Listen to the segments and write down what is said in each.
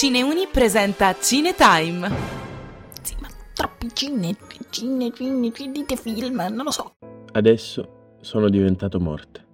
Cineuni presenta Cinetime. Sì, ma troppi cine, cine, cine, dite film, non lo so. Adesso sono diventato morte,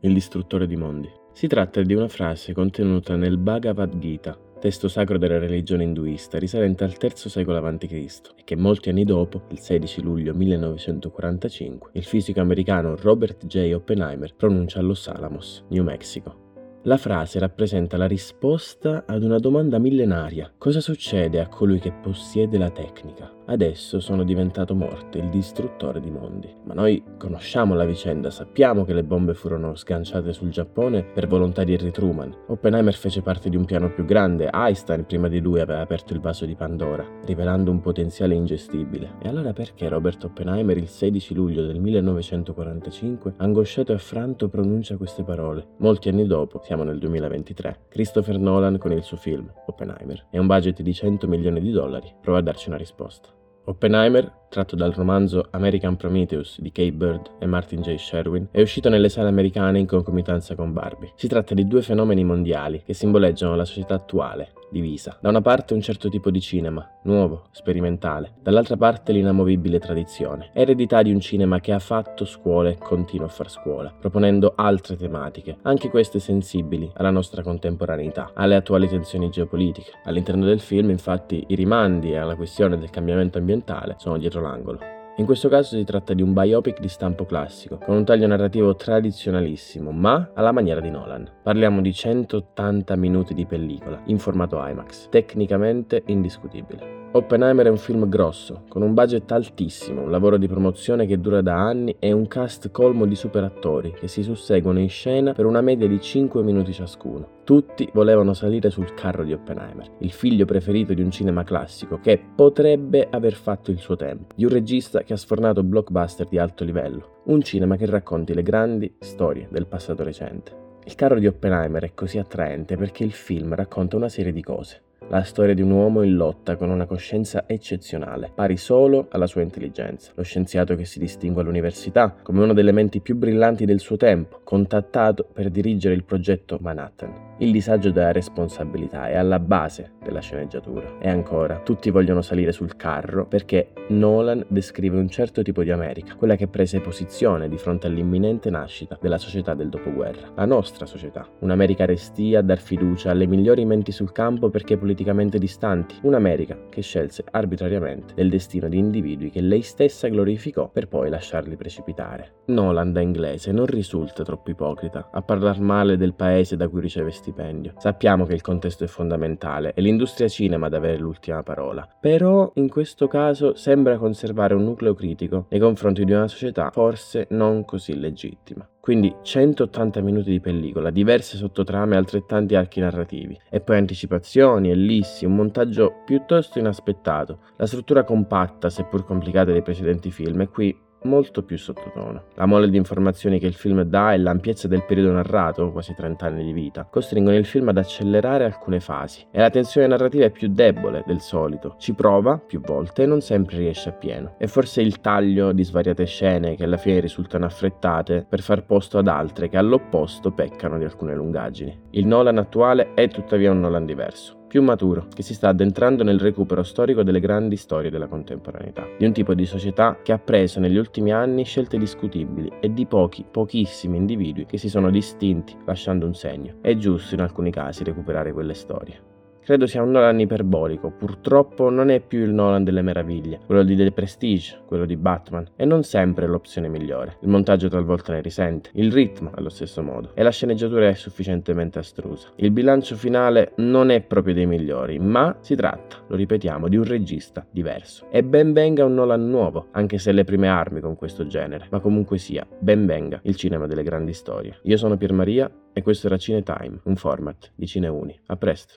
il distruttore di mondi. Si tratta di una frase contenuta nel Bhagavad Gita, testo sacro della religione induista risalente al III secolo a.C. e che molti anni dopo, il 16 luglio 1945, il fisico americano Robert J. Oppenheimer pronuncia a Los Alamos, New Mexico. La frase rappresenta la risposta ad una domanda millenaria. Cosa succede a colui che possiede la tecnica? Adesso sono diventato morte, il distruttore di mondi. Ma noi conosciamo la vicenda, sappiamo che le bombe furono sganciate sul Giappone per volontà di Harry Truman. Oppenheimer fece parte di un piano più grande, Einstein prima di lui aveva aperto il vaso di Pandora, rivelando un potenziale ingestibile. E allora perché Robert Oppenheimer il 16 luglio del 1945, angosciato e affranto, pronuncia queste parole? Molti anni dopo, siamo nel 2023, Christopher Nolan con il suo film, Oppenheimer, e un budget di 100 milioni di dollari, prova a darci una risposta. Oppenheimer, tratto dal romanzo American Prometheus di Kate Bird e Martin J. Sherwin, è uscito nelle sale americane in concomitanza con Barbie. Si tratta di due fenomeni mondiali che simboleggiano la società attuale, divisa. Da una parte un certo tipo di cinema, nuovo, sperimentale, dall'altra parte l'inamovibile tradizione, eredità di un cinema che ha fatto scuola e continua a far scuola, proponendo altre tematiche, anche queste sensibili alla nostra contemporaneità, alle attuali tensioni geopolitiche. All'interno del film, infatti, i rimandi alla questione del cambiamento ambientale sono dietro l'angolo. In questo caso si tratta di un biopic di stampo classico, con un taglio narrativo tradizionalissimo, ma alla maniera di Nolan. Parliamo di 180 minuti di pellicola, in formato IMAX, tecnicamente indiscutibile. Oppenheimer è un film grosso, con un budget altissimo, un lavoro di promozione che dura da anni e un cast colmo di super attori che si susseguono in scena per una media di 5 minuti ciascuno. Tutti volevano salire sul carro di Oppenheimer, il figlio preferito di un cinema classico che potrebbe aver fatto il suo tempo, di un regista che ha sfornato blockbuster di alto livello, un cinema che racconti le grandi storie del passato recente. Il carro di Oppenheimer è così attraente perché il film racconta una serie di cose la storia di un uomo in lotta con una coscienza eccezionale, pari solo alla sua intelligenza. Lo scienziato che si distingue all'università come uno delle menti più brillanti del suo tempo, contattato per dirigere il progetto Manhattan. Il disagio della responsabilità è alla base della sceneggiatura. E ancora, tutti vogliono salire sul carro perché Nolan descrive un certo tipo di America, quella che prese posizione di fronte all'imminente nascita della società del dopoguerra, la nostra società. Un'America restia a dar fiducia alle migliori menti sul campo perché politicamente distanti, un'America che scelse arbitrariamente del destino di individui che lei stessa glorificò per poi lasciarli precipitare. Nolan da inglese non risulta troppo ipocrita a parlare male del paese da cui riceve stipendio. Sappiamo che il contesto è fondamentale e l'industria cinema deve avere l'ultima parola, però in questo caso sembra conservare un nucleo critico nei confronti di una società forse non così legittima. Quindi 180 minuti di pellicola, diverse sottotrame e altrettanti archi narrativi, e poi anticipazioni, ellissi, un montaggio piuttosto inaspettato, la struttura compatta seppur complicata dei precedenti film, e qui molto più sottotono. La mole di informazioni che il film dà e l'ampiezza del periodo narrato, quasi 30 anni di vita, costringono il film ad accelerare alcune fasi e la tensione narrativa è più debole del solito. Ci prova più volte e non sempre riesce appieno. E forse il taglio di svariate scene che alla fine risultano affrettate per far posto ad altre che all'opposto peccano di alcune lungaggini. Il Nolan attuale è tuttavia un Nolan diverso più maturo, che si sta addentrando nel recupero storico delle grandi storie della contemporaneità, di un tipo di società che ha preso negli ultimi anni scelte discutibili e di pochi, pochissimi individui che si sono distinti lasciando un segno. È giusto in alcuni casi recuperare quelle storie. Credo sia un Nolan iperbolico, purtroppo non è più il Nolan delle meraviglie, quello di The Prestige, quello di Batman, e non sempre l'opzione migliore. Il montaggio talvolta ne risente, il ritmo allo stesso modo, e la sceneggiatura è sufficientemente astrusa. Il bilancio finale non è proprio dei migliori, ma si tratta, lo ripetiamo, di un regista diverso. E ben venga un Nolan nuovo, anche se le prime armi con questo genere, ma comunque sia, ben venga il cinema delle grandi storie. Io sono Pier Maria e questo era Cine Time, un format di Cine Uni. A presto.